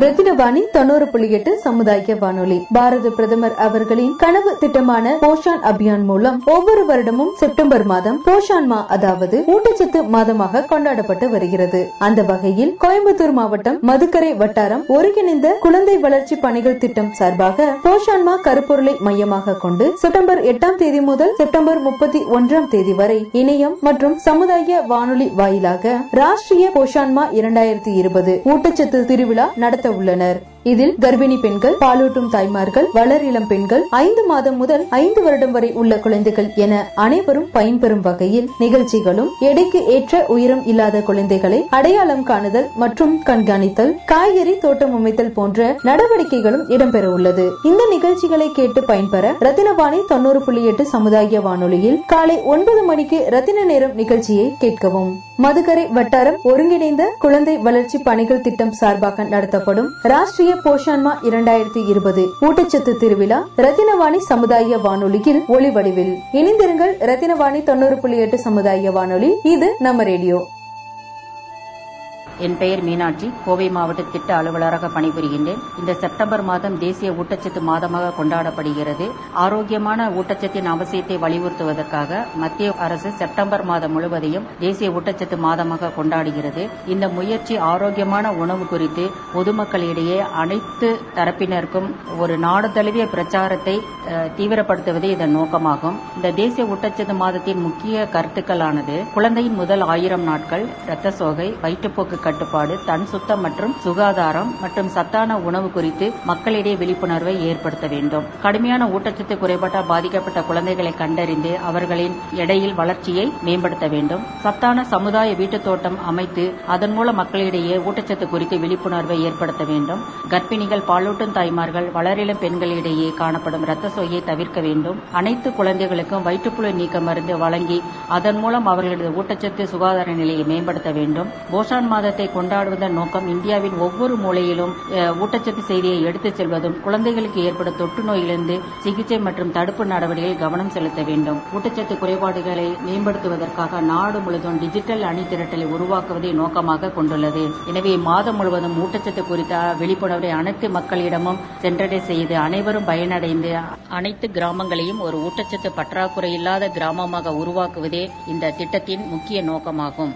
ரத்தினவாணி தொண்ணூறு புள்ளி எட்டு சமுதாய வானொலி. பாரத பிரதமர் அவர்களின் கனவு திட்டமான போஷான் அபியான் மூலம் ஒவ்வொரு வருடமும் செப்டம்பர் மாதம் போஷான் மா அதாவது ஊட்டச்சத்து மாதமாக கொண்டாடப்பட்டு வருகிறது. அந்த வகையில் கோயம்புத்தூர் மாவட்டம் மதுக்கரை வட்டாரம் ஒருங்கிணைந்த குழந்தை வளர்ச்சி பணிகள் திட்டம் சார்பாக போஷான் மா கருப்பொருளை மையமாக கொண்டு செப்டம்பர் எட்டாம் தேதி முதல் செப்டம்பர் முப்பத்தி ஒன்றாம் தேதி வரை இணையம் மற்றும் சமுதாய வானொலி வாயிலாக ராஷ்டிரிய போஷான்மா இரண்டாயிரத்தி இருபது ஊட்டச்சத்து திருவிழா நடத்த உள்ளனர். இதில் கர்ப்பிணி பெண்கள் பாலூட்டும் தாய்மார்கள் வளர் இளம் பெண்கள் ஐந்து மாதம் முதல் ஐந்து வருடம் வரை உள்ள குழந்தைகள் என அனைவரும் பயன்பெறும் வகையில் நிகழ்ச்சிகளும் எடைக்கு ஏற்ற உயரம் இல்லாத குழந்தைகளை அடையாளம் காணுதல் மற்றும் கண்காணித்தல் காய்கறி தோட்டம் அமைத்தல் போன்ற நடவடிக்கைகளும் இடம்பெற உள்ளது. இந்த நிகழ்ச்சிகளை கேட்டு பயன்பெற ரத்தினவாணி தொண்ணூறு புள்ளி எட்டு சமுதாய வானொலியில் காலை ஒன்பது மணிக்கு ரத்தின நேரம் நிகழ்ச்சியை கேட்கவும். மதுகரை வட்டாரம் ஒருங்கிணைந்த குழந்தை வளர்ச்சி பணிகள் திட்டம் சார்பாக நடத்தப்படும் ராஷ்டிரிய போஷான்மா இரண்டாயிரத்தி இருபது ஊட்டச்சத்து திருவிழா ரத்தினவாணி சமுதாய வானொலியில் ஒளி வடிவில் இணைந்திருங்கள் ரத்தினவாணி தொண்ணூறு புள்ளி எட்டு சமுதாய வானொலி. இது நம்ம ரேடியோ. என் பெயர் மீனாட்சி. கோவை மாவட்ட திட்ட அலுவலராக பணிபுரிகின்றேன். இந்த செப்டம்பர் மாதம் தேசிய ஊட்டச்சத்து மாதமாக கொண்டாடப்படுகிறது. ஆரோக்கியமான ஊட்டச்சத்தின் அவசியத்தை வலியுறுத்துவதற்காக மத்திய அரசு செப்டம்பர் மாதம் முழுவதையும் தேசிய ஊட்டச்சத்து மாதமாக கொண்டாடுகிறது. இந்த முயற்சி ஆரோக்கியமான உணவு குறித்து பொதுமக்களிடையே அனைத்து தரப்பினருக்கும் ஒரு நாடு தழுவிய பிரச்சாரத்தை தீவிரப்படுத்துவதே இதன் நோக்கமாகும். இந்த தேசிய ஊட்டச்சத்து மாதத்தின் முக்கிய கருத்துக்களானது குழந்தையின் முதல் ஆயிரம் நாட்கள் இரத்த சோகை வயிற்றுப்போக்கு கட்டுப்பாடு தன் சுத்தம் மற்றும் சுகாதாரம் மற்றும் சத்தான உணவு குறித்து மக்களிடையே விழிப்புணர்வை ஏற்படுத்த வேண்டும். கடுமையான ஊட்டச்சத்து குறைபாட்டால் பாதிக்கப்பட்ட குழந்தைகளை கண்டறிந்து அவர்களின் எடையில் வளர்ச்சியை மேம்படுத்த வேண்டும். சத்தான சமுதாய வீட்டுத் தோட்டம் அமைத்து அதன் மூலம் மக்களிடையே ஊட்டச்சத்து குறித்து விழிப்புணர்வை ஏற்படுத்த வேண்டும். கர்ப்பிணிகள் பாலூட்டும் தாய்மார்கள் வளரிளம் பெண்களிடையே காணப்படும் இரத்த சோயை தவிர்க்க வேண்டும். அனைத்து குழந்தைகளுக்கும் வயிற்றுப்புழு நீக்க மருந்து வழங்கி அதன் மூலம் அவர்களது ஊட்டச்சத்து சுகாதார நிலையை மேம்படுத்த வேண்டும். போஷான் மாதத்தை கொண்டாடுவதன் நோக்கம் இந்தியாவின் ஒவ்வொரு மூலையிலும் ஊட்டச்சத்து செய்தியை எடுத்துச் செல்வதும் குழந்தைகளுக்கு ஏற்படும் தொற்று நோயிலிருந்து சிகிச்சை மற்றும் தடுப்பு நடவடிக்கையில் கவனம் செலுத்த வேண்டும். ஊட்டச்சத்து குறைபாடுகளை மேம்படுத்துவதற்காக நாடு முழுவதும் டிஜிட்டல் அணி திரட்டலை உருவாக்குவதை நோக்கமாக கொண்டுள்ளது. எனவே மாதம் முழுவதும் ஊட்டச்சத்து குறித்த விழிப்புணர்வை அனைத்து மக்களிடமும் சென்றடை செய்து அனைவரும் பயனடைந்து அனைத்து கிராமங்களையும் ஒரு ஊட்டச்சத்து பற்றாக்குறை இல்லாத கிராமமாக உருவாக்குவதே இந்த திட்டத்தின் முக்கிய நோக்கமாகும்.